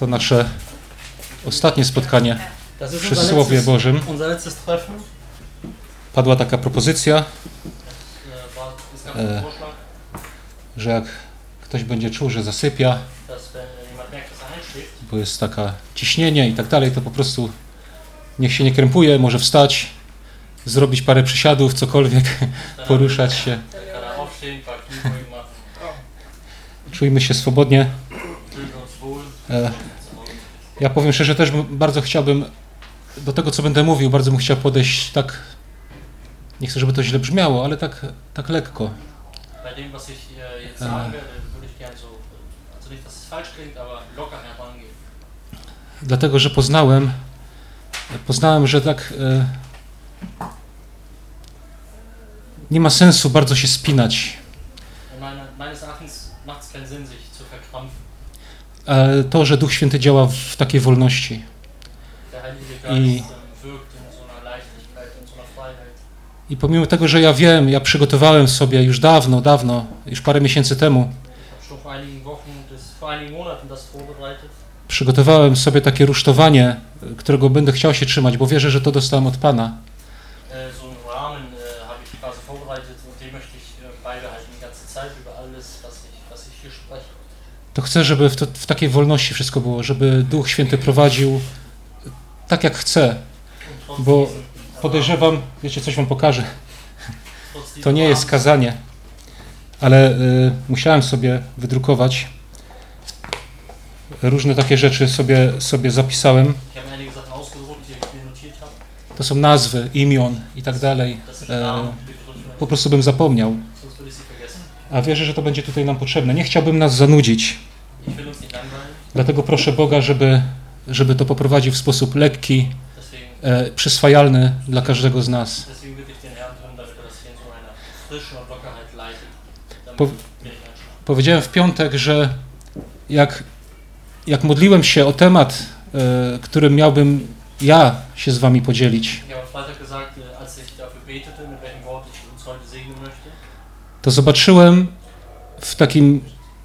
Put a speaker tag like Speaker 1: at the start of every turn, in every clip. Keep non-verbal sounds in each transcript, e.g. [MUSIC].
Speaker 1: To nasze ostatnie spotkanie przy Słowie Bożym. Padła taka propozycja,
Speaker 2: Äh. Vorschlag,
Speaker 1: że jak ktoś będzie czuł, że zasypia,
Speaker 2: einschläft,
Speaker 1: bo jest taka ciśnienie i tak dalej, to po prostu niech się nie krępuje, może wstać, zrobić parę przysiadów, cokolwiek, [LAUGHS] poruszać się. Czujmy się swobodnie.
Speaker 2: fühlen uns wohl.
Speaker 1: E, Ja powiem szczerze, też bardzo chciałbym do tego, co będę mówił, bardzo bym chciał podejść tak, nie chcę, żeby to źle brzmiało, ale tak, tak lekko.
Speaker 2: Bei dem, was ich jetzt sagen werde, würde ich gerne so, also nicht, dass es falsch klingt, aber locker herangehen.
Speaker 1: Dlatego, że poznałem, poznałem, że tak e, nie ma sensu bardzo się spinać.
Speaker 2: Meine, meines Erachtens macht es keinen Sinn, sich zu verkrampfen.
Speaker 1: E, To, że Duch Święty działa w takiej wolności. I-. I pomimo tego, że ja wiem, ja przygotowałem sobie już dawno, dawno, już parę miesięcy temu, przygotowałem sobie takie rusztowanie, e, którego będę chciał się trzymać, bo wierzę, że to dostałem od Pana. To chcę, żeby w, to, w takiej wolności wszystko było, żeby Duch Święty prowadził tak, jak chce. Bo Podejrzewam, wiecie, coś wam pokażę. To nie jest kazanie, ale y, musiałem sobie wydrukować. Różne takie rzeczy sobie, sobie zapisałem. To są nazwy, imion i tak dalej.
Speaker 2: Begriffe,
Speaker 1: Po prostu bym zapomniał. A wierzę, że to będzie tutaj nam potrzebne. Nie chciałbym nas zanudzić. Dlatego proszę Boga, żeby, żeby to poprowadził w sposób lekki, e, przyswajalny dla każdego z nas. Po-. Powiedziałem w piątek, że jak, jak modliłem się o temat, e, którym miałbym ja się z wami podzielić,
Speaker 2: gesagt, äh, als ich dafür betete, mit welchem Wort ich uns heute segnen möchte,
Speaker 1: to zobaczyłem w takim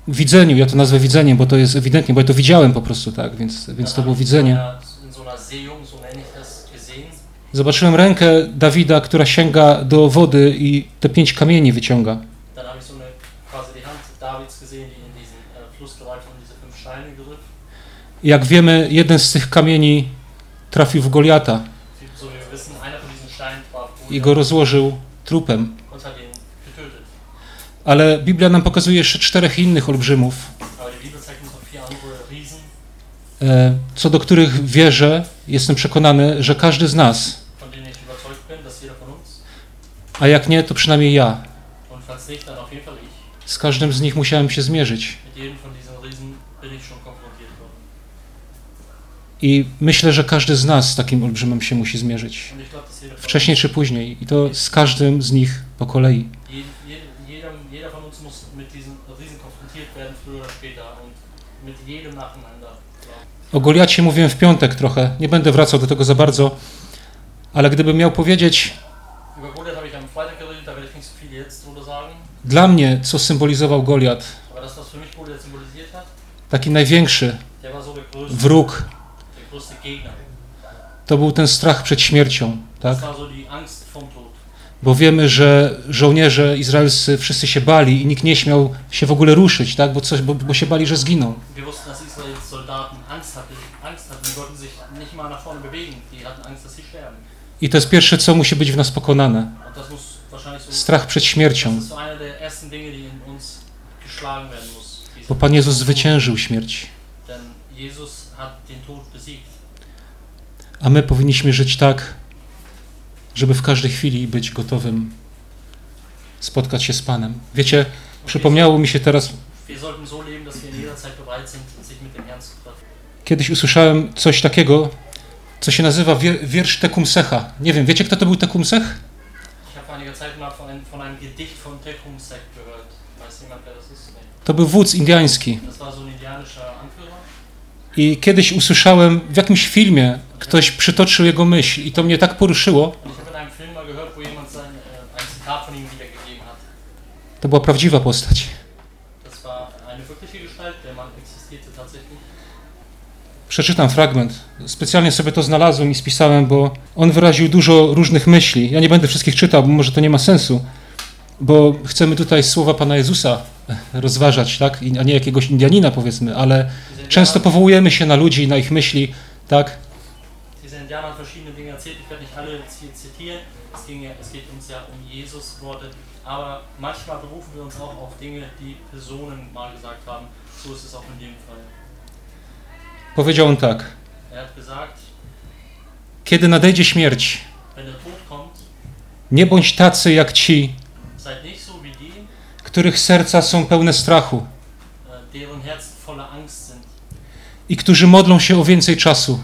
Speaker 1: widzeniu, ja to nazwę widzeniem, bo to jest ewidentnie, bo ja to widziałem po prostu tak, więc, więc to było widzenie. Zobaczyłem rękę Dawida, która sięga do wody i te pięć kamieni wyciąga.
Speaker 2: Äh.
Speaker 1: Jak wiemy, jeden z tych kamieni trafił w Goliata i go rozłożył trupem.
Speaker 2: und hat ihn getötet.
Speaker 1: Ale Biblia nam pokazuje jeszcze czterech innych olbrzymów, e, co do których wierzę, jestem przekonany, że każdy z nas, a jak nie, to przynajmniej ja, z każdym z nich musiałem się zmierzyć. I myślę, że każdy z nas z takim olbrzymem się musi zmierzyć. Wcześniej czy później. I to z każdym z nich po kolei.
Speaker 2: Jed, jed, jeder, jeder von uns muss mit diesen Riesen konfrontiert werden, früher oder später, und mit jedem nacheinander.
Speaker 1: O Goliacie mówiłem w piątek trochę, nie będę wracał do tego za bardzo, ale gdybym miał powiedzieć dla mnie, co symbolizował Goliat, taki największy wróg, to był ten strach przed śmiercią, tak? Bo wiemy, że żołnierze izraelscy wszyscy się bali i nikt nie śmiał się w ogóle ruszyć, tak? Bo, coś, bo, bo się bali, że zginą.
Speaker 2: Angst Angst hatten, die wollten sich nicht mal nach vorne bewegen. Die hatten Angst, dass sie sterben.
Speaker 1: I to jest pierwsze, co musi być w nas pokonane. Strach przed śmiercią. Bo Pan Jezus zwyciężył śmierć. A my powinniśmy żyć tak, żeby w każdej chwili być gotowym spotkać się z Panem. Wiecie, przypomniało mi się teraz,
Speaker 2: Wir, wir sollten so leben, dass wir in jeder Zeit bereit sind, sich mit dem Herrn zu treffen.
Speaker 1: Kiedyś usłyszałem coś takiego, co się nazywa wier- wiersz Tekumsecha. Nie wiem, wiecie kto to był Tekumsech? To był wódz indiański. I kiedyś usłyszałem w jakimś filmie, ktoś przytoczył jego myśl i to mnie tak poruszyło.
Speaker 2: Und ich habe in einem Film mal gehört, wo jemand sein, äh, ein Zitat von ihm wiedergegeben hat.
Speaker 1: To była prawdziwa postać.
Speaker 2: Das war eine wirkliche Gestalt, der Mann existierte tatsächlich.
Speaker 1: Przeczytam fragment. Specjalnie sobie to znalazłem i spisałem, bo on wyraził dużo różnych myśli. Ja nie będę wszystkich czytał, bo może to nie ma sensu, bo chcemy tutaj słowa Pana Jezusa rozważać, tak? A nie jakiegoś Indianina, powiedzmy, ale często powołujemy się na ludzi, na ich myśli, tak?
Speaker 2: Um aber manchmal berufen wir uns auch auf Dinge, die Personen mal gesagt haben. So ist es auch in dem Fall.
Speaker 1: Powiedział on tak: Kiedy nadejdzie śmierć, nie bądź tacy jak ci, których serca są pełne strachu i którzy modlą się o więcej czasu,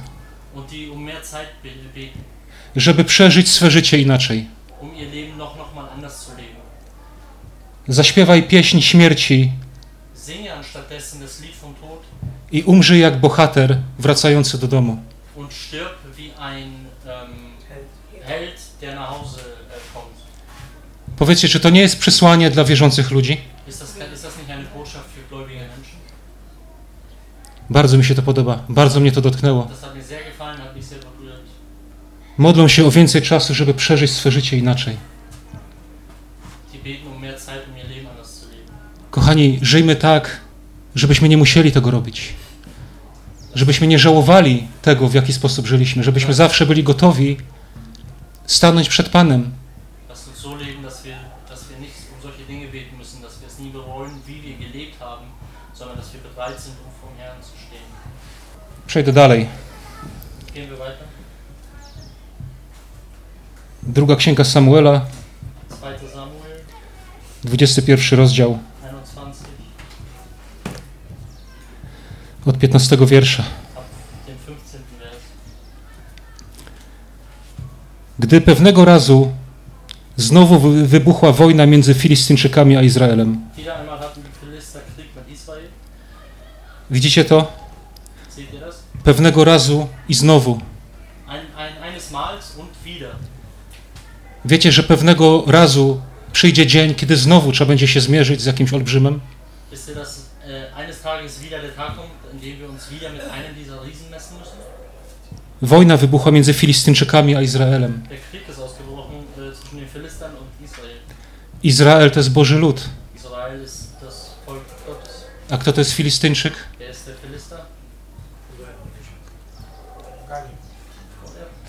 Speaker 1: żeby przeżyć swe życie inaczej. Zaśpiewaj pieśń śmierci i umrzyj jak bohater wracający do domu.
Speaker 2: ähm, äh.
Speaker 1: Powiedzcie, czy to nie jest przesłanie dla wierzących ludzi? Bardzo mi się to podoba, bardzo mnie to dotknęło. Modlą się o więcej czasu, żeby przeżyć swe życie inaczej.
Speaker 2: Die beten um mehr Zeit, um ihr Leben anders zu leben.
Speaker 1: Kochani, żyjmy tak, żebyśmy nie musieli tego robić. Żebyśmy nie żałowali tego, w jaki sposób żyliśmy, żebyśmy zawsze byli gotowi stanąć przed Panem. Przejdę dalej. Druga księga Samuela,
Speaker 2: 2. Samuel
Speaker 1: 21 rozdział, od 15 wiersza.
Speaker 2: ab dem 15. Vers.
Speaker 1: Gdy pewnego razu znowu wy- wybuchła wojna między Filistynczykami a Izraelem. Widzicie to? Pewnego razu i znowu. Wiecie, że pewnego razu przyjdzie dzień, kiedy znowu trzeba będzie się zmierzyć z jakimś olbrzymem?
Speaker 2: Tages wieder der Tag kommt, in dem wir uns wieder mit einem dieser Riesen messen müssen?
Speaker 1: Wojna wybuchła między Filistynczykami a Izraelem.
Speaker 2: Der Krieg ist ausgebrochen äh, zwischen den Philistern und Israel.
Speaker 1: Izrael to jest Boży lud.
Speaker 2: Israel ist das Volk Gottes.
Speaker 1: A kto to jest Filistynczyk?
Speaker 2: Wer ist der Philister?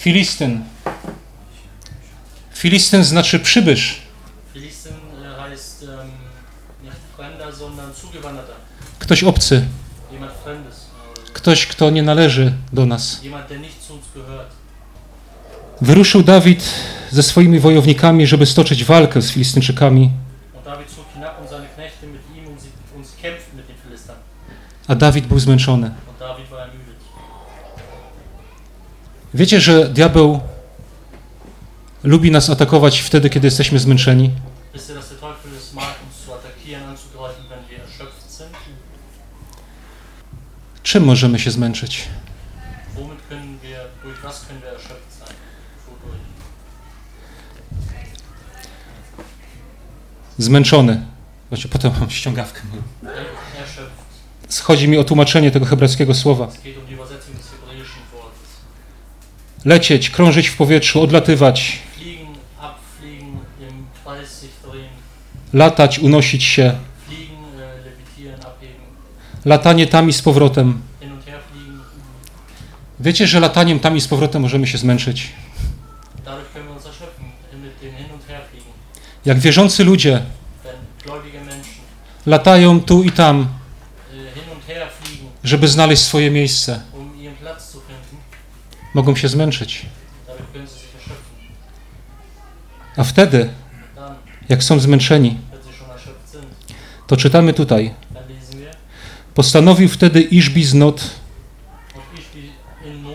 Speaker 1: Filistyn. Filistyn znaczy przybysz.
Speaker 2: Philistyn äh, heißt ähm, nicht Fremder, sondern Zugewanderter.
Speaker 1: Ktoś obcy. Ktoś, kto nie należy do nas. Wyruszył Dawid ze swoimi wojownikami, żeby stoczyć walkę z Filistynczykami, a Dawid był zmęczony. Wiecie, że diabeł lubi nas atakować wtedy, kiedy jesteśmy zmęczeni?
Speaker 2: Wisst ihr, dass der Teufel es mag, uns zu attackieren, anzugreifen, wenn wir erschöpft sind?
Speaker 1: Czym możemy się zmęczyć? Zmęczony. Właśnie potem mam ściągawkę. Schodzi mi o tłumaczenie tego hebrajskiego słowa.
Speaker 2: Um.
Speaker 1: Lecieć, krążyć w powietrzu, odlatywać, latać, unosić się, latanie tam i z powrotem.
Speaker 2: Fliegen.
Speaker 1: Wiecie, że lataniem tam i z powrotem możemy się zmęczyć.
Speaker 2: Fliegen.
Speaker 1: Jak wierzący ludzie latają tu i tam,
Speaker 2: her fliegen,
Speaker 1: żeby znaleźć swoje miejsce, mogą się zmęczyć. A wtedy, jak są zmęczeni, to czytamy tutaj. Postanowił wtedy Iszbiznot,
Speaker 2: und ich wie in Not,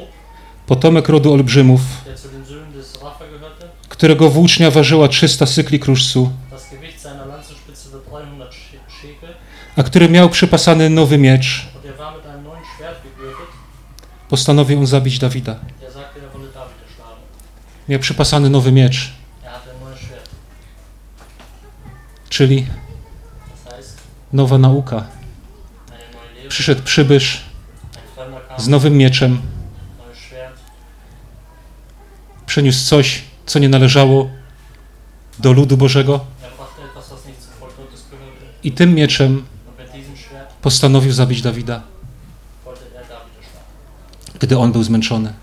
Speaker 1: potomek rodu olbrzymów, którego włócznia ważyła 300 cykli kruszcu,
Speaker 2: das Gewicht seiner Lanzenspitze war 300 Sch- Schekel,
Speaker 1: a który miał przypasany nowy miecz, postanowił on zabić Dawida. Miał przypasany nowy miecz, czyli nowa nauka. Przyszedł przybysz, z nowym mieczem przeniósł coś, co nie należało do ludu Bożego i tym mieczem postanowił zabić Dawida, gdy on był zmęczony.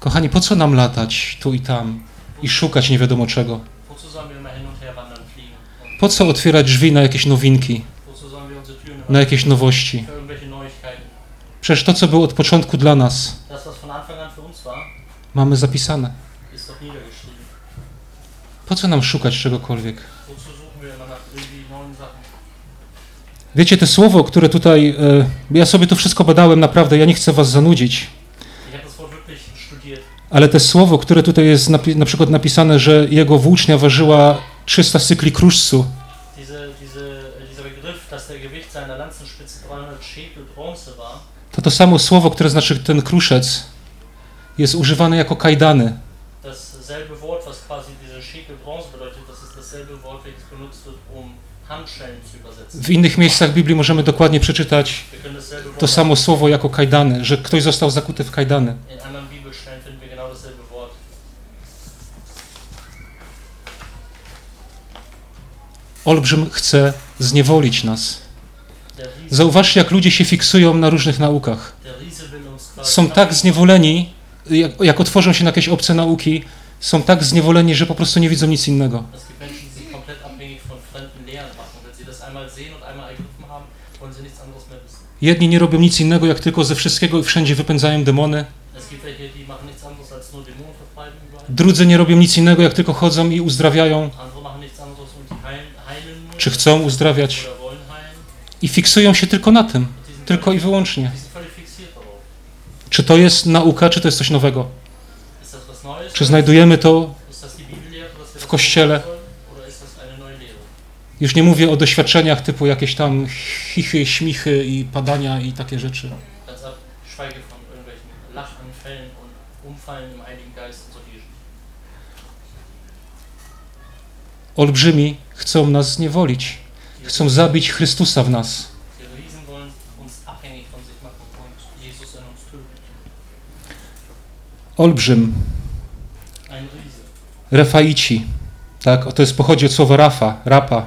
Speaker 1: Kochani, po co nam latać tu i tam i szukać nie wiadomo czego? Po co otwierać drzwi na jakieś nowinki, na jakieś nowości? Przecież to, co było od początku dla nas, mamy zapisane. Po co nam szukać czegokolwiek?
Speaker 2: Neuen Sachen?
Speaker 1: Wiecie, te słowo, które tutaj. e, Ja sobie to wszystko badałem, naprawdę, ja nie chcę was zanudzić, ale te słowo, które tutaj jest napi- na przykład napisane, że jego włócznia ważyła 300 cykli kruszcu,
Speaker 2: Diese, diese, dieser Begriff, dass der Gewicht seiner Lanzenspitze 300 Schekel Bronze war,
Speaker 1: to to samo słowo, które znaczy ten kruszec, jest używane jako kajdany.
Speaker 2: um.
Speaker 1: W innych miejscach Biblii możemy dokładnie przeczytać to samo słowo jako kajdany, że ktoś został zakuty w kajdany.
Speaker 2: in
Speaker 1: Olbrzym chce zniewolić nas. Zauważcie, jak ludzie się fiksują na różnych naukach. Są tak zniewoleni, jak, jak otworzą się na jakieś obce nauki, są tak zniewoleni, że po prostu nie widzą nic innego. Jedni nie robią nic innego, jak tylko ze wszystkiego i wszędzie wypędzają demony. Drudzy nie robią nic innego, jak tylko chodzą i uzdrawiają,
Speaker 2: Andere machen nichts anderes und die heilen, heilen nur
Speaker 1: czy chcą uzdrawiać. I fiksują się tylko na tym, tylko i wyłącznie. Czy to jest nauka, czy to jest coś nowego? Czy znajdujemy to
Speaker 2: das
Speaker 1: Kościele? Już nie mówię o doświadczeniach typu jakieś tam chichy, śmichy i padania i takie rzeczy. Olbrzymi chcą nas zniewolić. Chcą zabić Chrystusa w nas. Olbrzym, Refaici, tak, o to jest pochodzi od słowa Rafa, Rapa.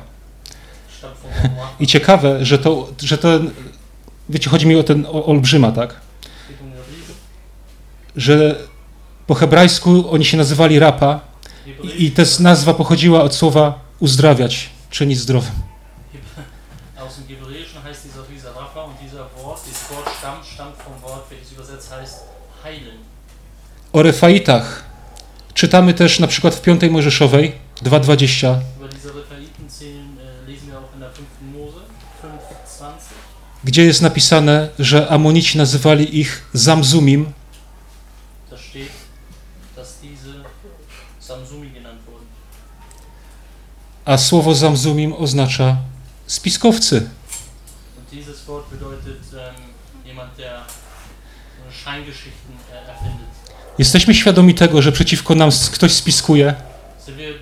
Speaker 1: I ciekawe, że to, że ten, wiecie, chodzi mi o ten o- olbrzyma, tak, że po hebrajsku oni się nazywali Rapa i, i ta nazwa pochodziła od słowa uzdrawiać, czynić zdrowym.
Speaker 2: Aus dem Hebräischen heißt dieser Riese Rapha und dieser Wort, dieses Wort stammt, stammt vom Wort, welches übersetzt heißt heilen.
Speaker 1: O Refaitach czytamy też na przykład w 5 Mojżeszowej 2.20,
Speaker 2: Über diese Rephaiten zählen, äh, lesen wir auch in der 5. Mose 5,20.
Speaker 1: gdzie jest napisane, że Amonici nazywali ich Zamzumim,
Speaker 2: Da steht, dass diese Samsumi genannt wurden.
Speaker 1: A słowo Zamzumim oznacza spiskowcy.
Speaker 2: Ähm, äh.
Speaker 1: Jesteśmy świadomi tego, że przeciwko nam ktoś spiskuje,
Speaker 2: äh,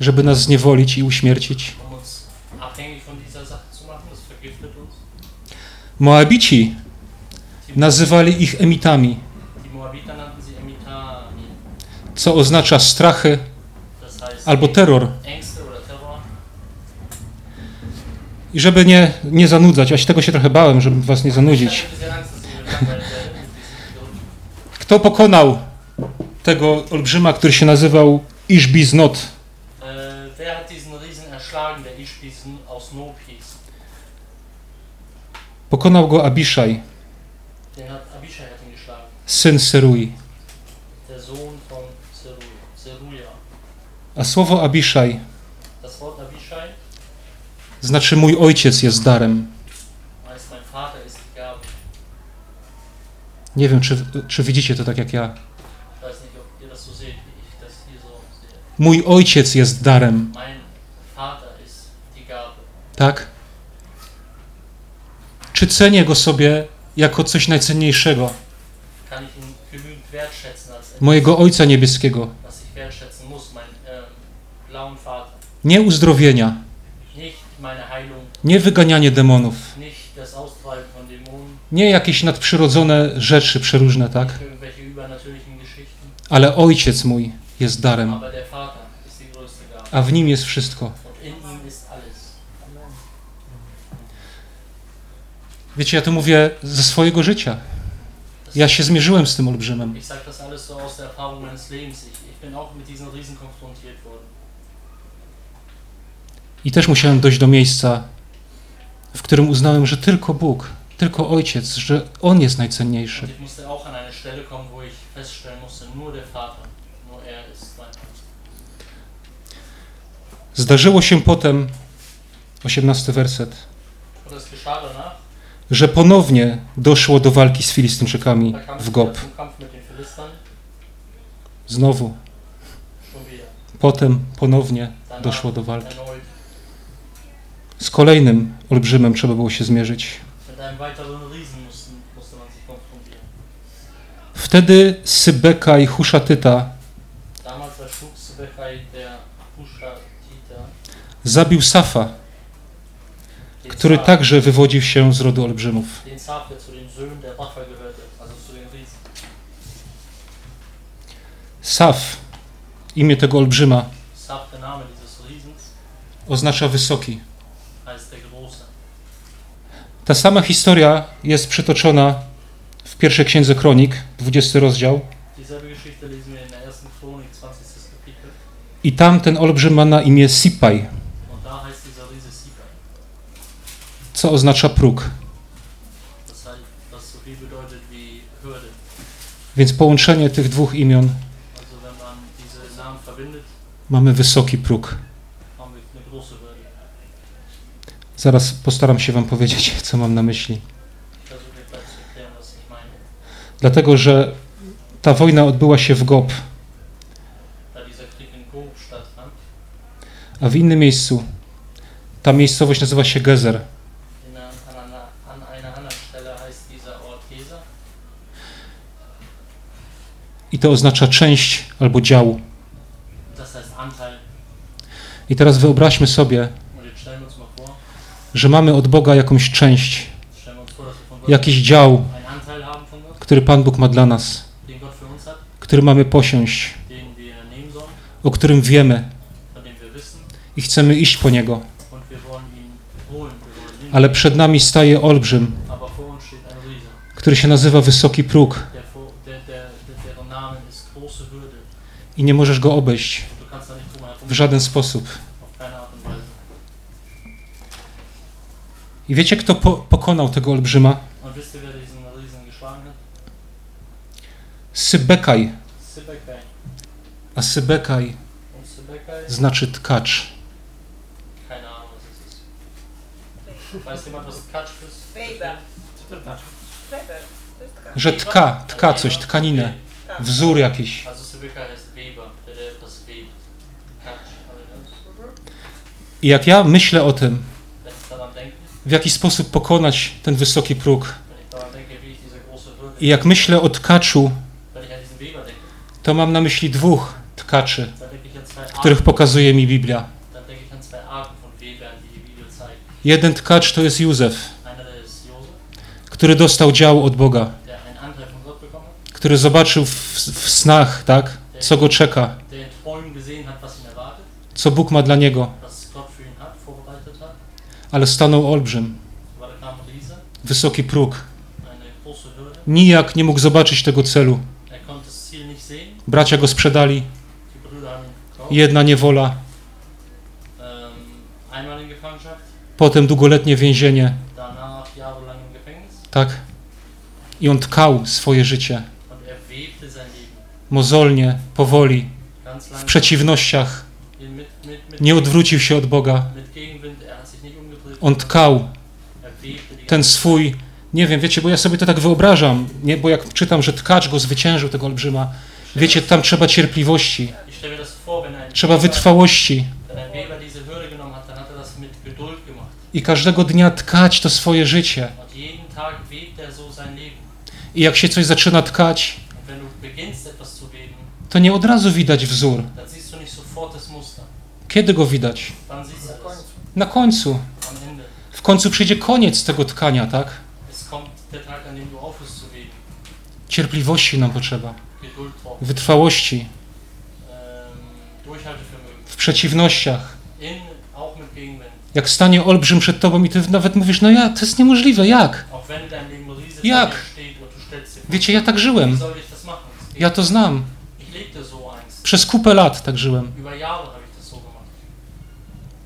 Speaker 1: żeby nas zniewolić i uśmiercić.
Speaker 2: um.
Speaker 1: Moabici nazywali ich emitami,
Speaker 2: Die Moabiter nannten sie Emitani.
Speaker 1: Co oznacza strachy albo terror. I żeby nie, nie zanudzać, ja się tego się trochę bałem, żeby was nie zanudzić. Kto pokonał tego olbrzyma, który się nazywał Ishbiznot?
Speaker 2: Äh, wer hat diesen Riesen erschlagen, der Ischbisen aus Nob hieß?
Speaker 1: Pokonał go Abiszaj,
Speaker 2: Den hat Abishai hat ihn geschlagen.
Speaker 1: syn Serui.
Speaker 2: Der Sohn von Zeruja. Zeruja.
Speaker 1: A słowo Abiszaj znaczy mój ojciec jest darem. Nie wiem, czy, czy widzicie to tak jak ja. Mój ojciec jest darem, tak? Czy cenię go sobie jako coś najcenniejszego? Mojego Ojca Niebieskiego.
Speaker 2: was ich wertschätzen muss? Mein, ähm, blauen Vater.
Speaker 1: Nie uzdrowienia, nie wyganianie demonów, nie jakieś nadprzyrodzone rzeczy przeróżne, tak? Ale Ojciec mój jest darem, a w Nim jest wszystko. Wiecie, ja to mówię ze swojego życia. Ja się zmierzyłem z tym olbrzymem.
Speaker 2: Ich sage das alles so aus der Erfahrung meines Lebens. Ich, ich bin auch mit diesen Riesen konfrontiert worden.
Speaker 1: I też musiałem dojść do miejsca, w którym uznałem, że tylko Bóg, tylko Ojciec, że On jest najcenniejszy. Zdarzyło się potem, 18 werset,
Speaker 2: danach,
Speaker 1: że ponownie doszło do walki z Filistynczykami
Speaker 2: kam
Speaker 1: w Gob. Znowu, potem ponownie doszło do walki. Z kolejnym olbrzymem trzeba było się zmierzyć. Wtedy Sybeka i Huszatyta zabił Safa, który także wywodził się z rodu olbrzymów. Saf, imię tego olbrzyma, oznacza wysoki. Ta sama historia jest przytoczona w pierwszej księdze Kronik, 20 rozdział.
Speaker 2: Dieselbe Geschichte lesen wir in der ersten Chronik, 20. Kapitel.
Speaker 1: I tam ten olbrzym ma na imię Sipaj, co oznacza próg. Więc połączenie tych dwóch imion mamy wysoki próg.
Speaker 2: haben wir eine große Hürde.
Speaker 1: Zaraz postaram się Wam powiedzieć, [LAUGHS] co mam na myśli. Dlatego, że ta wojna odbyła się w
Speaker 2: stattfand,
Speaker 1: a w innym miejscu ta miejscowość nazywa się Gezer. I to oznacza część albo dział. I teraz wyobraźmy sobie,
Speaker 2: Und jetzt stellen wir uns mal vor,
Speaker 1: że mamy od Boga jakąś część, jakiś dział, który Pan Bóg ma dla nas, który mamy posiąść, o którym wiemy i chcemy iść po niego. Ale przed nami staje olbrzym, który się nazywa Wysoki Próg i nie możesz go obejść w żaden sposób.
Speaker 2: auf keine Art und Weise.
Speaker 1: I wiecie, kto po pokonał tego olbrzyma? Sybekaj, a Sybekaj znaczy tkacz.
Speaker 3: jest. Taka.
Speaker 1: Że tka, tka coś, tkaninę,
Speaker 3: Tak.
Speaker 1: wzór jakiś.
Speaker 2: Das,
Speaker 1: I jak ja myślę o tym, w jaki sposób pokonać ten wysoki próg, i jak myślę o tkaczu, to mam na myśli dwóch tkaczy, których pokazuje mi Biblia. Jeden tkacz to jest Józef, który dostał dział od Boga, który zobaczył w, w snach, tak, co go czeka, co Bóg ma dla niego,
Speaker 2: was Gott für ihn hat, vorbereitet hat.
Speaker 1: Ale stanął olbrzym, wysoki próg. Nijak nie mógł zobaczyć tego celu. Bracia go sprzedali, jedna niewola, potem długoletnie więzienie, tak? I on tkał swoje życie, mozolnie, powoli, w przeciwnościach, nie odwrócił się od Boga.
Speaker 2: mit Gegenwind, er hat sich nicht umgedreht.
Speaker 1: On tkał ten swój, nie wiem, wiecie, bo ja sobie to tak wyobrażam, nie? bo jak czytam, że tkacz go zwyciężył, tego olbrzyma, wiecie, tam trzeba cierpliwości, trzeba wytrwałości i każdego dnia tkać to swoje życie. I jak się coś zaczyna tkać, to nie od razu widać wzór. Kiedy go widać? Na końcu. Końcu przyjdzie koniec tego tkania, tak? Cierpliwości nam potrzeba, wytrwałości, w przeciwnościach. Jak stanie olbrzym przed tobą i ty nawet mówisz, no ja, to jest niemożliwe, jak? Jak? Wiecie, ja tak żyłem. Ja to znam. Przez kupę lat tak żyłem.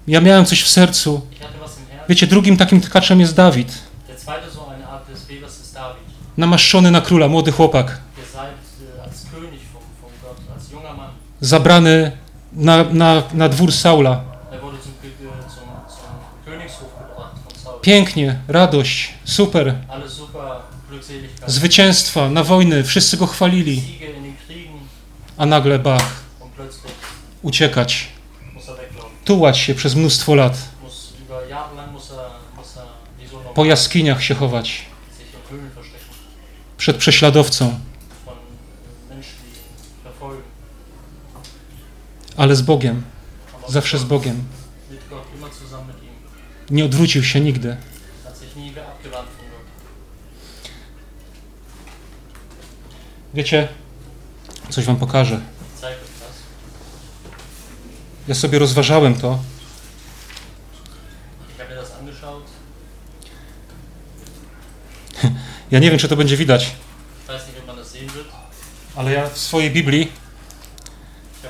Speaker 1: Ja miałem coś w sercu. Wiecie, drugim takim tkaczem jest Dawid. Namaszczony na króla, młody chłopak.
Speaker 2: Äh.
Speaker 1: Zabrany na, na, na dwór Saula.
Speaker 2: Er äh.
Speaker 1: Pięknie, radość, super. Zwycięstwa, na wojny, wszyscy go chwalili. A nagle bach, uciekać,
Speaker 2: er
Speaker 1: tułać się przez mnóstwo lat. Po jaskiniach się chować. Przed prześladowcą. Ale z Bogiem. Zawsze z Bogiem. Nie odwrócił się nigdy. Wiecie, coś wam pokażę. Ja sobie rozważałem to.
Speaker 2: Ich habe mir das angeschaut.
Speaker 1: Ja nie wiem, czy to będzie widać, ale ja w swojej Biblii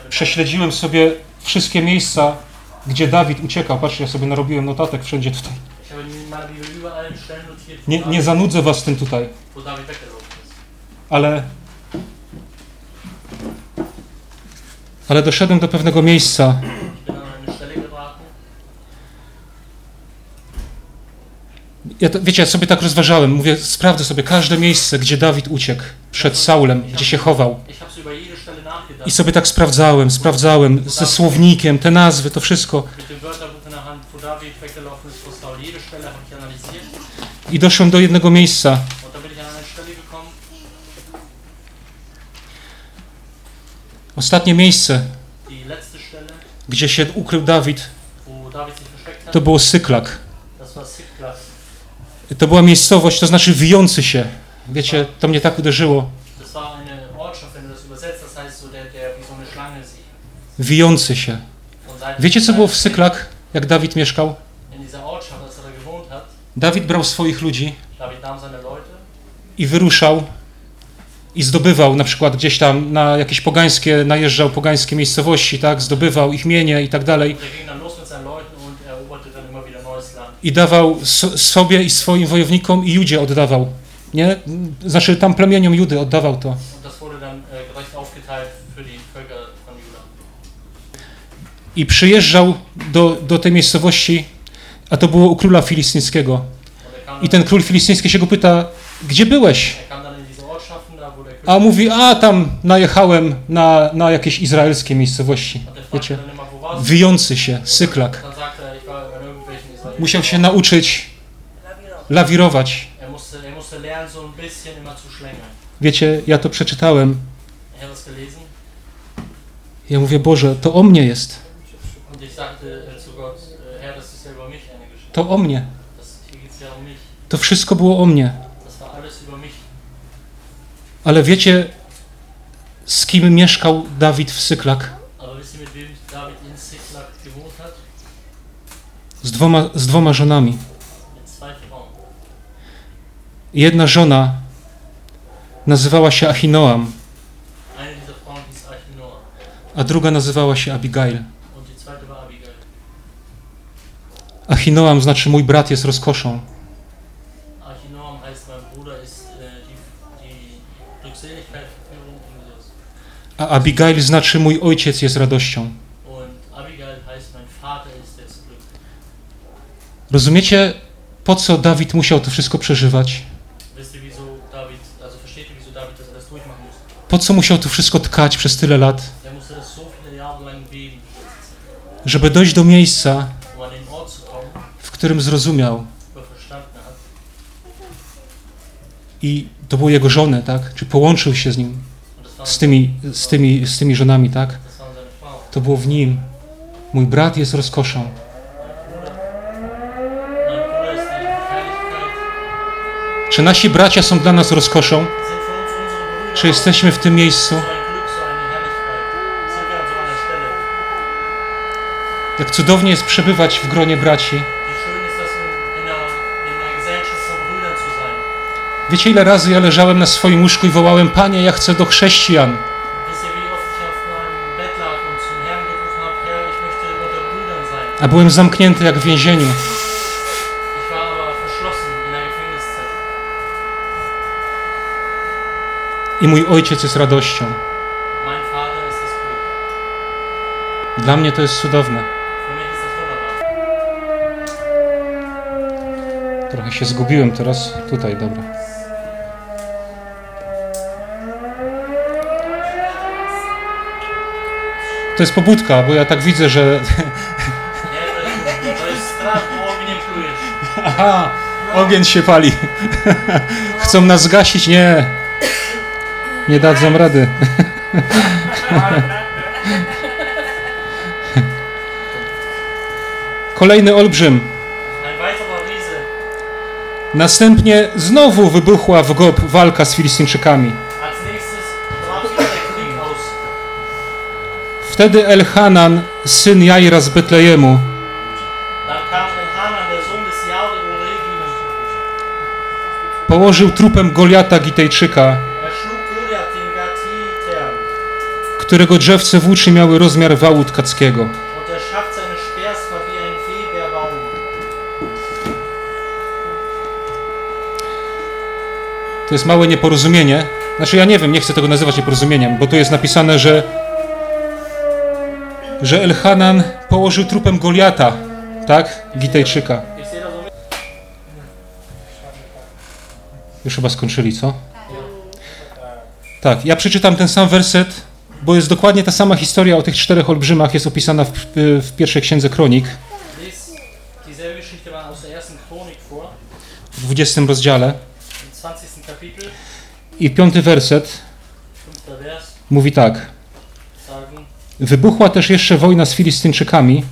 Speaker 1: prześledziłem sobie wszystkie miejsca, gdzie Dawid uciekał. Patrzcie, ja sobie narobiłem notatek wszędzie tutaj. Nie, nie zanudzę was tym tutaj,
Speaker 2: ist.
Speaker 1: ale... Ale doszedłem do pewnego miejsca, Ja to, wiecie, ja sobie tak rozważałem, mówię, sprawdzę sobie każde miejsce, gdzie Dawid uciekł przed Saulem, gdzie się chował. I sobie tak sprawdzałem, sprawdzałem ze słownikiem, te nazwy, to wszystko. I doszłem do jednego miejsca. Ostatnie miejsce, gdzie się ukrył Dawid, to było Syklak. To była miejscowość, to znaczy wijący się. Wiecie, to mnie tak uderzyło. Wijący się.
Speaker 2: Seit,
Speaker 1: Wiecie, co było w Syklak, jak Dawid mieszkał? Dawid brał swoich ludzi i wyruszał i zdobywał na przykład gdzieś tam na jakieś pogańskie, najeżdżał pogańskie miejscowości, tak, zdobywał ich mienie i tak dalej
Speaker 2: und er ging dann los mit seinen Leuten und eroberte dann immer wieder neues Land.
Speaker 1: I dawał so, sobie i swoim wojownikom i Judzie oddawał, nie? Znaczy tam plemieniom Judy oddawał to.
Speaker 2: Äh.
Speaker 1: I przyjeżdżał do, do tej miejscowości, a to było u króla filistyńskiego.
Speaker 2: Er
Speaker 1: I ten król filistyński się go pyta, gdzie byłeś?
Speaker 2: er
Speaker 1: A mówi, a tam najechałem na, na jakieś izraelskie miejscowości.
Speaker 2: er
Speaker 1: Wiecie, wyjący się, syklak.
Speaker 2: Dann sagte er, ich war in irgendwelchen Israeliten.
Speaker 1: Musiał się nauczyć
Speaker 3: Lawirować.
Speaker 1: Wiecie, ja to przeczytałem. Ja mówię, Boże, to o mnie jest.
Speaker 2: äh, äh.
Speaker 1: To o mnie.
Speaker 2: Um.
Speaker 1: To wszystko było o mnie. Ale wiecie, z kim mieszkał Dawid w Syklak?
Speaker 2: Aber wisst ihr, mit wem David in Ziklag gewohnt hat?
Speaker 1: Z dwoma, z dwoma żonami. Jedna żona nazywała się Achinoam, a druga nazywała się Abigail. Achinoam znaczy mój brat jest rozkoszą.
Speaker 2: Äh.
Speaker 1: A Abigail znaczy mój ojciec jest radością.
Speaker 2: Und Abigail heißt, mein Vater ist das Glück.
Speaker 1: Rozumiecie, po co Dawid musiał to wszystko przeżywać? Po co musiał to wszystko tkać przez tyle lat? Żeby dojść do miejsca, w którym zrozumiał i to były jego żony, tak? Czy połączył się z nim, z tymi, z tymi, z tymi żonami, tak? To było w nim. Mój brat jest rozkoszą.
Speaker 2: Mein Bruder, mein Bruder ist die Herrlichkeit.
Speaker 1: Czy nasi bracia są dla nas rozkoszą? Czy jesteśmy w tym miejscu? Jak cudownie jest przebywać w gronie braci. Wiecie, ile razy ja leżałem na swoim łóżku i wołałem: Panie, ja chcę do chrześcijan. A byłem zamknięty jak w więzieniu.
Speaker 2: Ich war aber verschlossen in der Gefängniszeit.
Speaker 1: I mój ojciec jest radością. Dla mnie to jest cudowne. Trochę się zgubiłem teraz. Tutaj, dobra. To jest pobudka, bo ja tak widzę, że.
Speaker 2: Nie, to jest, to jest strach, bo ogniem plujesz.
Speaker 1: Aha, ogień się pali. Chcą nas zgasić? Nie. Nie dadzą rady. Kolejny olbrzym. Następnie znowu wybuchła w Gob walka z Filistyńczykami. Wtedy Elhanan, syn Jaira z Betlejemu, położył trupem Goliata Gitejczyka, którego drzewce włóczy miały rozmiar wału tkackiego. To jest małe nieporozumienie. Znaczy ja nie wiem, nie chcę tego nazywać nieporozumieniem, bo tu jest napisane, że że Elhanan położył trupem Goliata, tak? Gitejczyka. Już chyba skończyli, co? Tak, ja przeczytam ten sam werset, bo jest dokładnie ta sama historia o tych czterech olbrzymach, jest opisana w, w pierwszej księdze Kronik, w 20 rozdziale.
Speaker 2: im 20. Kapitel,
Speaker 1: I piąty werset. Mówi tak. Wybuchła też jeszcze wojna z Filistyńczykami.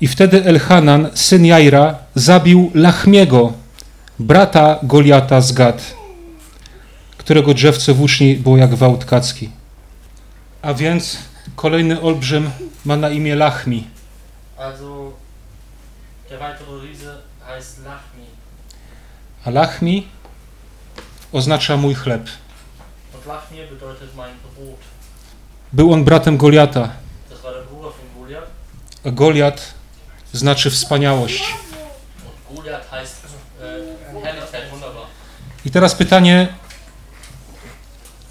Speaker 1: I wtedy Elhanan, syn Jaira, zabił Lachmiego, brata Goliata z Gad, którego drzewce włóczni było jak wał tkacki. A więc kolejny olbrzym ma na imię Lachmi.
Speaker 2: also der weitere Riese heißt Lachmi.
Speaker 1: A Lachmi oznacza mój chleb.
Speaker 2: Und Lachmi bedeutet mein Brot.
Speaker 1: Był on bratem Goliata,
Speaker 2: Das war der Bruder von Goliath.
Speaker 1: a Goliat znaczy wspaniałość.
Speaker 2: Und Goliath heißt äh, Herrlichkeit, wunderbar.
Speaker 1: I teraz pytanie,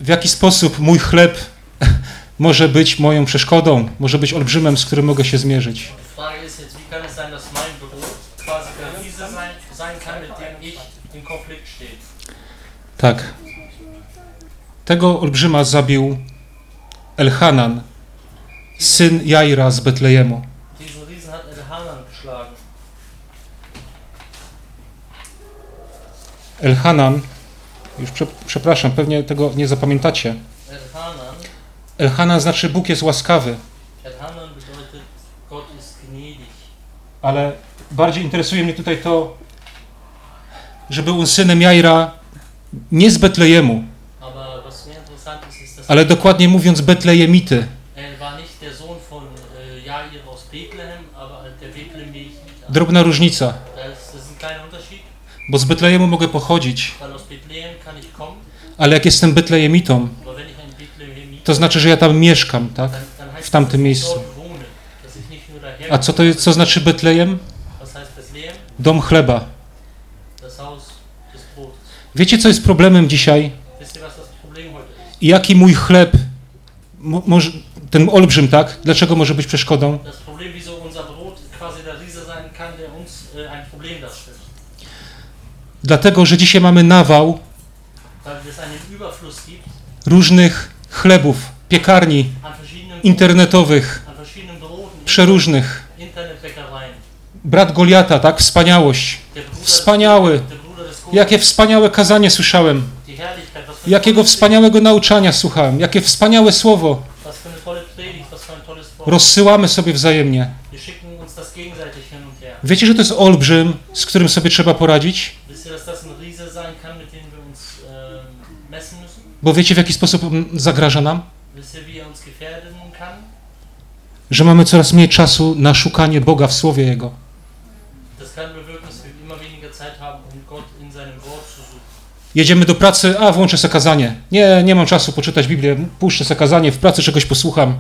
Speaker 1: w jaki sposób mój chleb [LAUGHS] może być moją przeszkodą, może być olbrzymem, z którym mogę się zmierzyć? Tak. Tego olbrzyma zabił Elhanan, syn Jaira z Betlejemu.
Speaker 2: Elhanan,
Speaker 1: już prze, przepraszam, pewnie tego nie zapamiętacie.
Speaker 2: Elhanan,
Speaker 1: znaczy Bóg jest łaskawy,
Speaker 2: Elhanan bedeutet, Gott ist gnädig.
Speaker 1: ale bardziej interesuje mnie tutaj to, że był synem Jaira nie z Betlejemu, ale dokładnie mówiąc Betlejemity,
Speaker 2: er äh,
Speaker 1: drobna różnica, bo z Betlejemu mogę pochodzić, ale jak jestem Betlejemitą, to znaczy, że ja tam mieszkam, tak? w tamtym miejscu. A co to co znaczy Betlejem? Dom chleba. Wiecie, co jest problemem dzisiaj? I jaki mój chleb, mo, może, ten olbrzym, tak? Dlaczego może być przeszkodą? Dlatego, że dzisiaj mamy nawał
Speaker 2: es einen Überfluss gibt
Speaker 1: różnych chlebów, piekarni, internetowych, przeróżnych. Brat Goliata, tak? Wspaniałość. Wspaniały. Jakie wspaniałe kazanie słyszałem.
Speaker 2: eine
Speaker 1: Jakiego wspaniałego nauczania słuchałem. Jakie wspaniałe słowo. Rozsyłamy sobie wzajemnie. Wiecie, że to jest olbrzym, z którym sobie trzeba poradzić?
Speaker 2: Wisst ihr, dass das ein Riese sein kann, mit dem wir uns ähm, messen müssen?
Speaker 1: Bo wiecie, w jaki sposób mm, zagraża nam? Że mamy coraz mniej czasu na szukanie Boga w Słowie Jego. Jedziemy do pracy, a włączę se kazanie. Nie, nie mam czasu poczytać Biblię, puszczę se kazanie, w pracy czegoś posłucham.
Speaker 2: Um.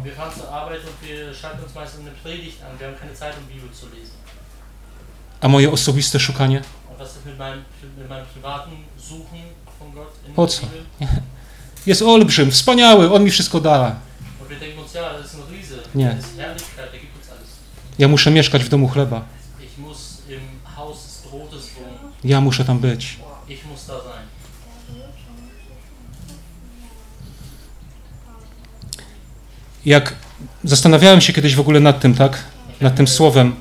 Speaker 1: A moje osobiste szukanie? Po co? [LAUGHS] Jest olbrzym, wspaniały, on mi wszystko da. Nie. Ja muszę mieszkać w domu chleba. Ja muszę tam być. Jak zastanawiałem się kiedyś w ogóle nad tym, tak? Nad tym słowem.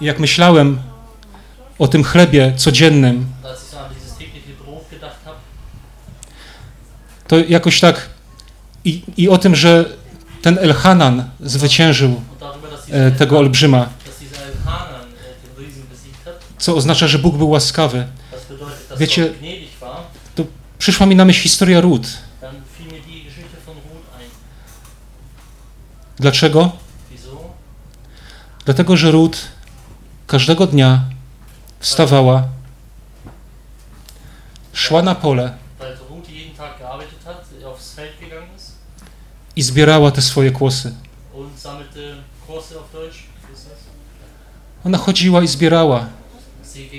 Speaker 1: Jak myślałem o tym chlebie codziennym, to jakoś tak i, i o tym, że ten Elhanan zwyciężył e, tego olbrzyma, co oznacza, że Bóg był łaskawy. Wiecie-
Speaker 2: war.
Speaker 1: Przyszła mi na myśl historia Rut. Dlaczego? Dlatego, że Rut każdego dnia wstawała, szła na pole
Speaker 2: Weil Ruth jeden Tag gearbeitet hat, aufs Feld gegangen ist
Speaker 1: i zbierała te swoje kłosy. Ona chodziła i zbierała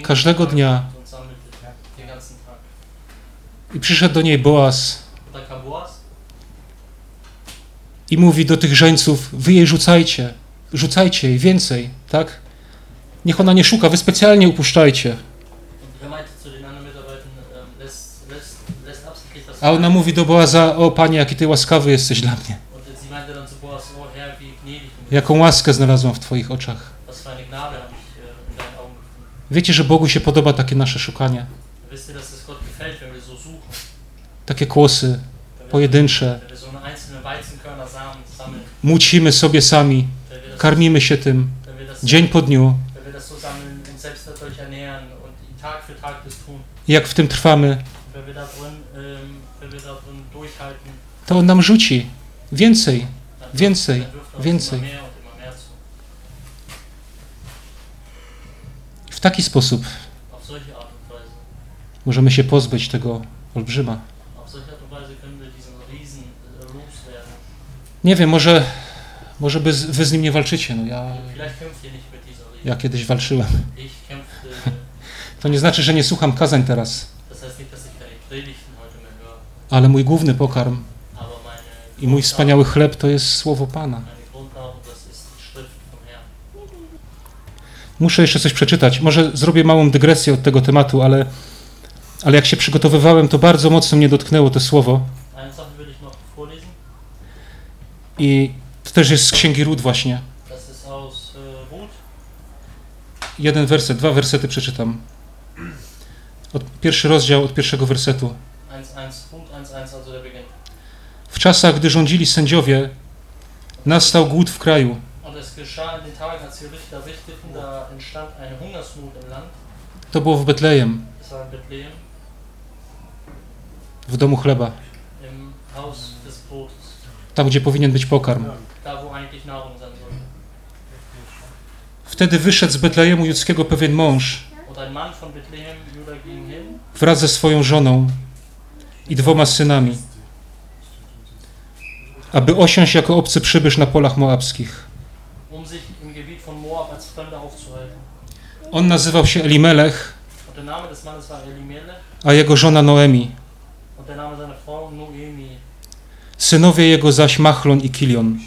Speaker 1: Każdego dnia. I przyszedł do niej Boaz i mówi do tych żeńców, wy jej rzucajcie, rzucajcie jej więcej, tak? Niech ona nie szuka, wy specjalnie upuszczajcie.
Speaker 2: und er meinte zu den anderen Mitarbeitern, ähm, lässt, lässt, lässt absichtlich das
Speaker 1: A ona mówi do Boaza, o panie, jaki ty łaskawy jesteś dla mnie. Jaką łaskę znalazłam w twoich oczach. Wiecie, że Bogu się podoba takie nasze szukanie, takie kłosy pojedyncze. Mucimy sobie sami, karmimy się tym dzień po dniu. Jak w tym trwamy,
Speaker 2: wenn wir da drin, ähm, wenn wir da drin durchhalten,
Speaker 1: to On nam rzuci więcej. Więcej, więcej. W taki sposób możemy się pozbyć tego olbrzyma. Nie wiem, może, może by z- wy z nim nie walczycie. No ja, ja kiedyś walczyłem. [LAUGHS] To nie znaczy, że nie słucham kazań teraz, ale mój główny pokarm i mój wspaniały chleb to jest słowo Pana. Muszę jeszcze coś przeczytać. Może zrobię małą dygresję od tego tematu, ale, ale jak się przygotowywałem, to bardzo mocno mnie dotknęło to słowo. I to też jest z Księgi Ród właśnie. Jeden werset, dwa wersety przeczytam. Od, pierwszy rozdział od pierwszego wersetu.
Speaker 2: 1, 1.
Speaker 1: W czasach, gdy rządzili sędziowie, nastał głód w kraju. To było w Betlejem, w domu chleba, tam gdzie powinien być pokarm. Wtedy wyszedł z Betlejemu judzkiego pewien mąż wraz ze swoją żoną i dwoma synami, aby osiąść jako obcy przybysz na polach moabskich.
Speaker 2: um.
Speaker 1: On nazywał się Elimelech, a jego żona Noemi. Synowie jego zaś Machlon i
Speaker 2: Kilion.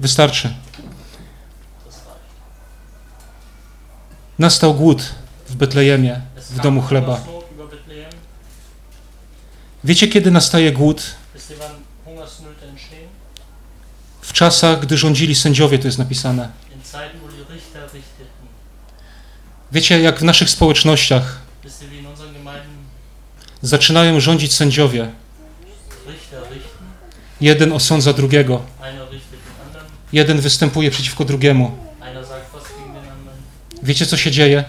Speaker 1: Wystarczy. Nastał głód w Betlejemie, w domu chleba. Wiecie, kiedy nastaje głód? W czasach, gdy rządzili sędziowie, to jest napisane. Wiecie, jak w naszych społecznościach zaczynają rządzić sędziowie. Jeden osądza drugiego. Jeden występuje przeciwko drugiemu. Wiecie, co się dzieje?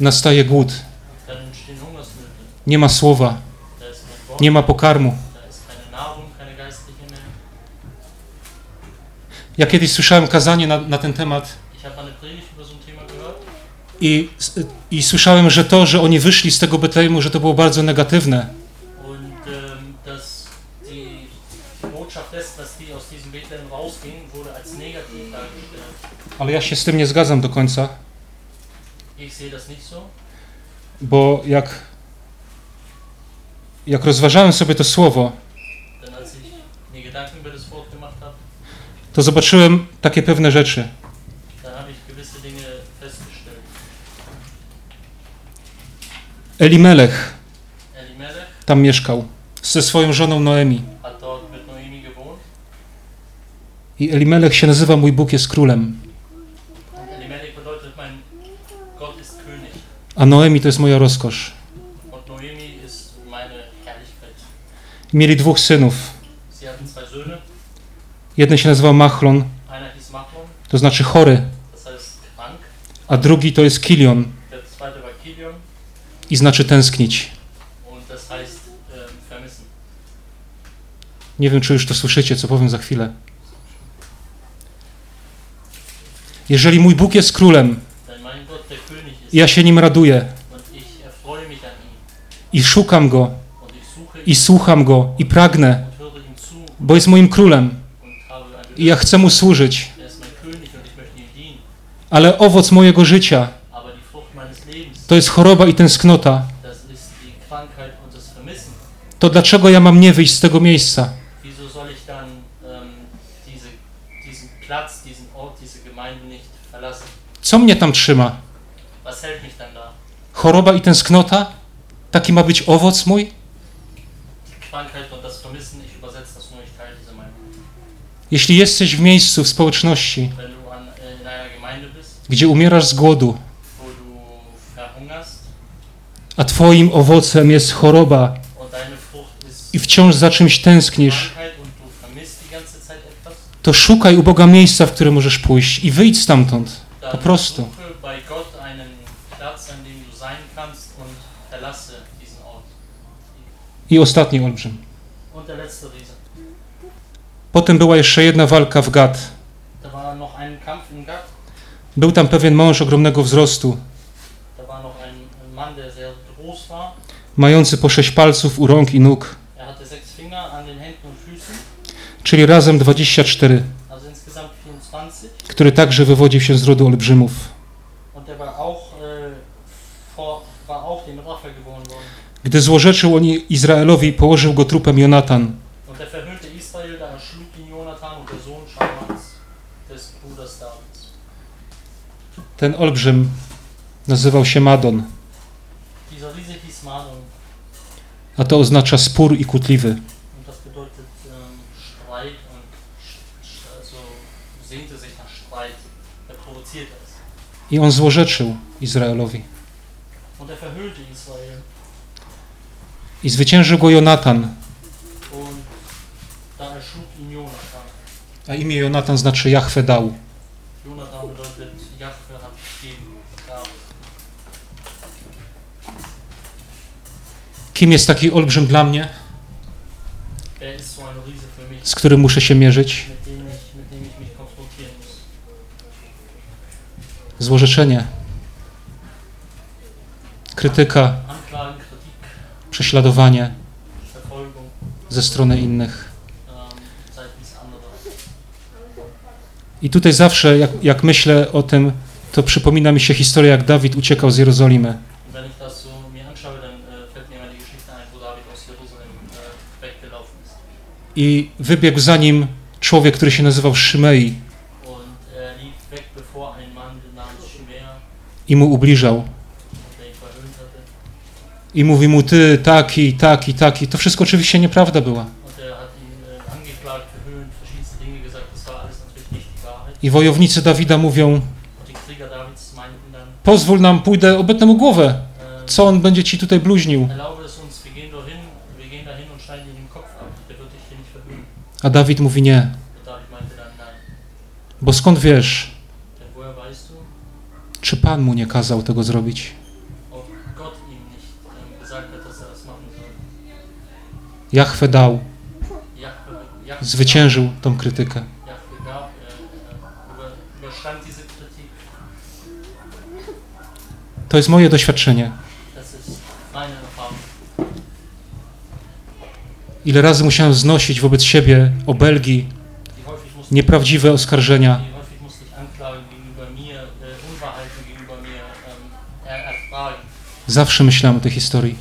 Speaker 1: Nastaje głód. Nie ma słowa.
Speaker 2: Da ist kein Wort,
Speaker 1: Nie ma pokarmu. Ja kiedyś słyszałem kazanie na, na ten temat i, i słyszałem, że to, że oni wyszli z tego Betlejemu, że to było bardzo negatywne. Ale ja się z tym nie zgadzam do końca, bo jak, jak rozważałem sobie to słowo, to zobaczyłem takie pewne rzeczy. Elimelech tam mieszkał ze swoją żoną Noemi. I Elimelech się nazywa Mój Bóg jest królem, a Noemi to jest moja rozkosz.
Speaker 2: und Noemi ist meine Herrlichkeit.
Speaker 1: Mieli dwóch synów. Jeden się nazywał Machlon, to znaczy chory, a drugi to jest Kilion i znaczy tęsknić.
Speaker 2: ähm.
Speaker 1: Nie wiem, czy już to słyszycie, co powiem za chwilę. Jeżeli mój Bóg jest królem, ja się nim raduję i szukam go
Speaker 2: und ich suche ihn
Speaker 1: i słucham go i pragnę, bo jest moim królem i ja chcę mu służyć. Ale owoc mojego życia to jest choroba i tęsknota. To dlaczego ja mam nie wyjść z tego miejsca?
Speaker 2: Ähm?
Speaker 1: Co mnie tam trzyma? Choroba i tęsknota? Taki ma być owoc mój? Jeśli jesteś w miejscu, w społeczności, gdzie umierasz z głodu, a twoim owocem jest choroba i wciąż za czymś tęsknisz, to szukaj u Boga miejsca, w które możesz pójść i wyjdź stamtąd. Po prostu. I ostatni olbrzym.
Speaker 2: Und der letzte Riese.
Speaker 1: Potem była jeszcze jedna walka w Gad. Był tam pewien mąż ogromnego wzrostu, mający po sześć palców u rąk i nóg,
Speaker 2: Er
Speaker 1: czyli razem 24,
Speaker 2: also insgesamt 24.
Speaker 1: który także wywodził się z rodu olbrzymów.
Speaker 2: Äh.
Speaker 1: Gdy złorzeczył oni Izraelowi, położył go trupem Jonatan.
Speaker 2: Und er verhüllte Israel, da erschlug ihn Jonathan und der Sohn Schamans des Bruders Davids.
Speaker 1: Ten olbrzym nazywał się Madon, a to oznacza spór i
Speaker 2: es.
Speaker 1: I on złorzeczył Izraelowi.
Speaker 2: Er.
Speaker 1: I zwyciężył go Jonatan, a imię Jonatan znaczy Jahwe dał.
Speaker 2: Jonathan bedeutet, Jahwe hat gegeben. David.
Speaker 1: Kim jest taki olbrzym dla mnie, z którym muszę się mierzyć? Złorzeczenie, krytyka, prześladowanie ze strony innych. I tutaj zawsze, jak, jak myślę o tym, to przypomina mi się historia, jak Dawid uciekał z Jerozolimy.
Speaker 2: Und wenn ich das so mir anschaue, dann äh, fällt mir immer die Geschichte ein, wo David aus Jerusalem äh, weggelaufen ist.
Speaker 1: I wybiegł za nim człowiek, który się nazywał Szymei i mu ubliżał. I mówi mu, ty taki, taki, taki. To wszystko oczywiście nieprawda była. I wojownicy Dawida mówią, pozwól nam, pójdę, obetnę mu głowę. Co on będzie ci tutaj bluźnił?
Speaker 2: Wir gehen dahin und schneiden den Kopf ab. der wird dich hier nicht verhöhnen.
Speaker 1: A Dawid mówi nie,
Speaker 2: meinte dann, nein.
Speaker 1: bo skąd wiesz,
Speaker 2: Denn woher weißt du,
Speaker 1: czy Pan mu nie kazał tego zrobić?
Speaker 2: ob Gott ihm nicht ähm, gesagt hat, dass er das machen soll?
Speaker 1: Jachwę dał,
Speaker 2: Jahwe, Jahwe,
Speaker 1: zwyciężył tą krytykę.
Speaker 2: Jahwe gab, äh, äh, über, überstand diese Kritik.
Speaker 1: To jest moje doświadczenie.
Speaker 2: Das ist meine Erfahrung.
Speaker 1: Ile razy musiałem znosić wobec siebie obelgi, nieprawdziwe oskarżenia, zawsze myślałem o tej historii.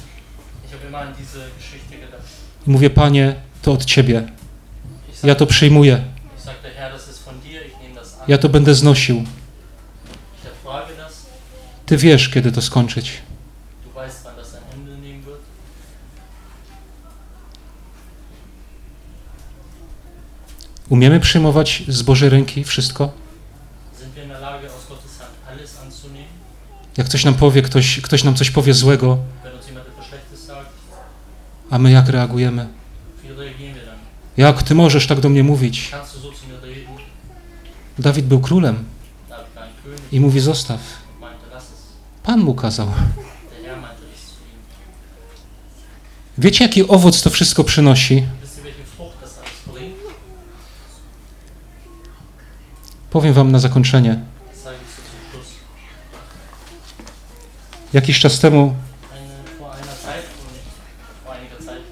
Speaker 1: I mówię, Panie, to od Ciebie. Ja to przyjmuję. Ja to będę znosił. Ty wiesz, kiedy to skończyć. Umiemy przyjmować z Bożej ręki wszystko? Jak ktoś nam powie, ktoś, ktoś nam coś powie złego, a my jak reagujemy? Jak Ty możesz tak do mnie mówić? Dawid był królem i mówi zostaw. Pan mu kazał. Wiecie, jaki owoc to wszystko przynosi? Powiem Wam na zakończenie. Jakiś czas temu
Speaker 2: Eine, vor einer Zeit, und nicht vor einiger Zeit,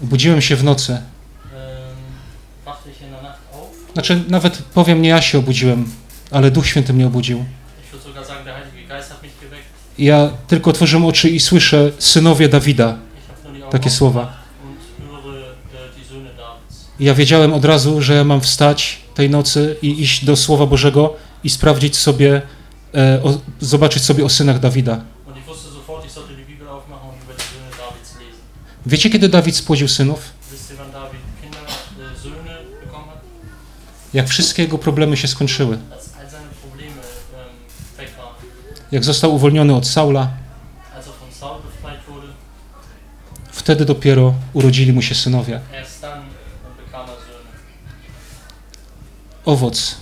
Speaker 1: budziłem się w nocy. Znaczy, nawet powiem, nie ja się obudziłem, ale Duch Święty mnie obudził. Ja tylko otworzyłem oczy i słyszę synowie Dawida. Takie słowa.
Speaker 2: aufgemacht und höre äh, die Söhne Davids.
Speaker 1: I ja wiedziałem od razu, że mam wstać tej nocy i iść do Słowa Bożego i sprawdzić sobie, e, o, zobaczyć sobie o synach Dawida. Wiecie, kiedy Dawid spłodził synów? Jak wszystkie jego problemy się skończyły. Jak został uwolniony od Saula, wtedy dopiero urodzili mu się synowie. Owoc,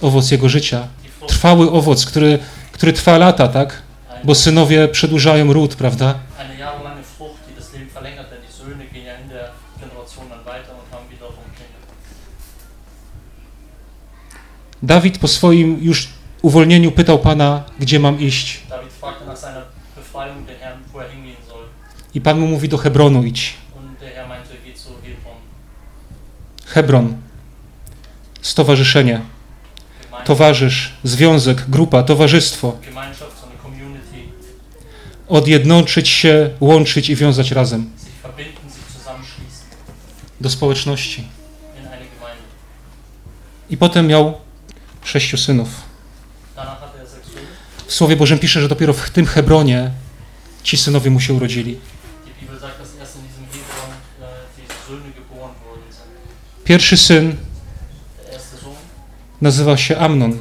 Speaker 1: owoc jego życia. Trwały owoc, który, który trwa lata, tak? Bo synowie przedłużają ród, prawda? Dawid po swoim już uwolnieniu pytał Pana, gdzie mam iść.
Speaker 2: Er.
Speaker 1: I Pan mu mówi do Hebronu idź.
Speaker 2: Hebron.
Speaker 1: Stowarzyszenie. Towarzysz, związek, grupa, towarzystwo. Odjednoczyć się, łączyć i wiązać razem. Do społeczności. I potem miał sześciu synów.
Speaker 2: Er.
Speaker 1: W Słowie Bożym pisze, że dopiero w tym Hebronie ci synowie mu się urodzili.
Speaker 2: Die Bibel
Speaker 1: nazywa się Amnon.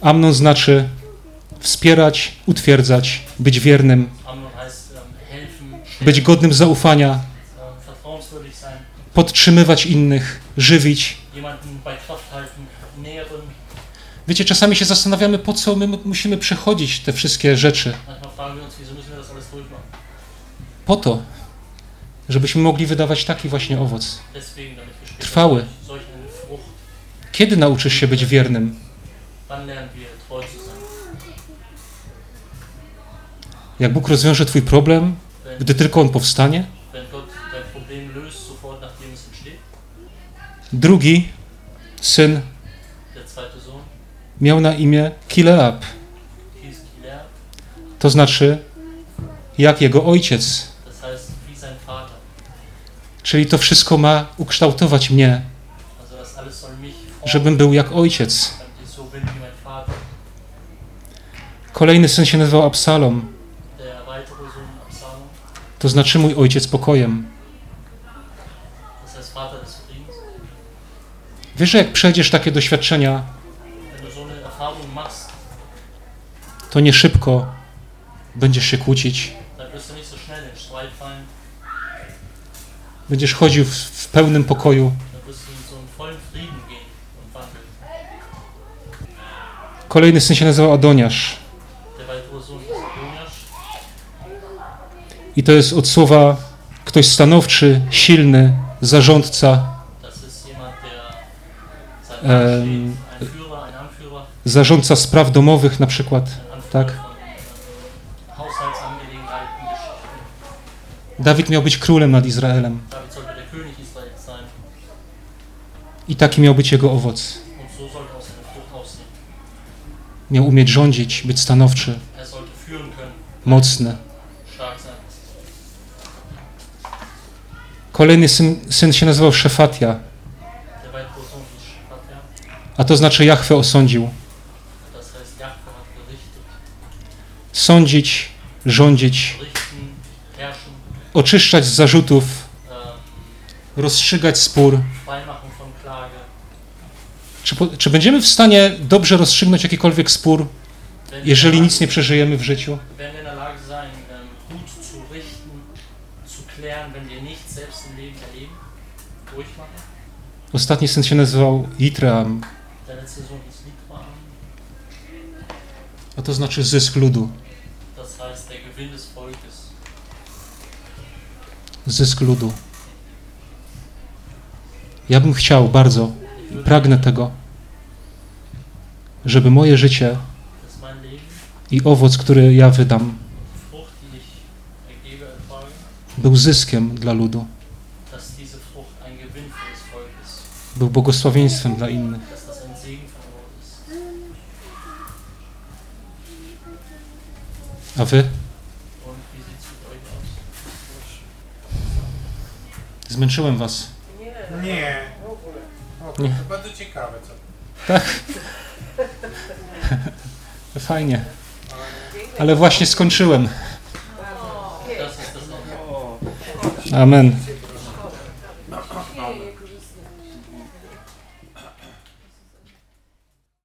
Speaker 2: Amnon.
Speaker 1: Znaczy wspierać, utwierdzać, być wiernym, być godnym zaufania, podtrzymywać innych, żywić. Wiecie, czasami się zastanawiamy, po co my musimy przechodzić te wszystkie rzeczy. Po to, żebyśmy mogli wydawać taki właśnie owoc. Trwały. Kiedy nauczysz się być wiernym? Jak Bóg rozwiąże Twój problem, gdy tylko On powstanie? Drugi syn miał na imię Kileab, to znaczy jak jego ojciec. Czyli to wszystko ma ukształtować mnie,
Speaker 2: Also das alles soll mich formen,
Speaker 1: żebym był jak ojciec. Kolejny syn się nazywał Absalom, to znaczy mój ojciec pokojem. Wiesz, że jak przejdziesz takie doświadczenia, to nie szybko będziesz się kłócić, Będziesz chodził w pełnym pokoju.
Speaker 2: dann wirst du in so einen vollen Frieden gehen und wandeln.
Speaker 1: Kolejny syn się nazywał Adoniasz. I to jest od słowa ktoś stanowczy, silny, zarządca, zarządca spraw domowych na przykład. Tak. Dawid miał być królem nad Izraelem. I taki miał być jego owoc. Miał umieć rządzić, być stanowczy,
Speaker 2: Er
Speaker 1: mocny. Kolejny syn, syn się nazywał Szefatia, a to znaczy Jahwe osądził. Sądzić, rządzić, oczyszczać z zarzutów,
Speaker 2: ähm,
Speaker 1: rozstrzygać spór. Czy, czy będziemy w stanie dobrze rozstrzygnąć jakikolwiek spór, jeżeli nic nie przeżyjemy w życiu? Ostatni syn się nazywał
Speaker 2: Litwan,
Speaker 1: a to znaczy zysk ludu. Zysk ludu. Ja bym chciał bardzo, pragnę tego, żeby moje życie i owoc, który ja wydam, był zyskiem dla ludu, był błogosławieństwem dla innych. A wy? Zmęczyłem was.
Speaker 3: Nie.
Speaker 4: To
Speaker 1: Nie.
Speaker 4: bardzo ciekawe co. [LAUGHS]
Speaker 1: Fajnie. Ale właśnie skończyłem. Amen.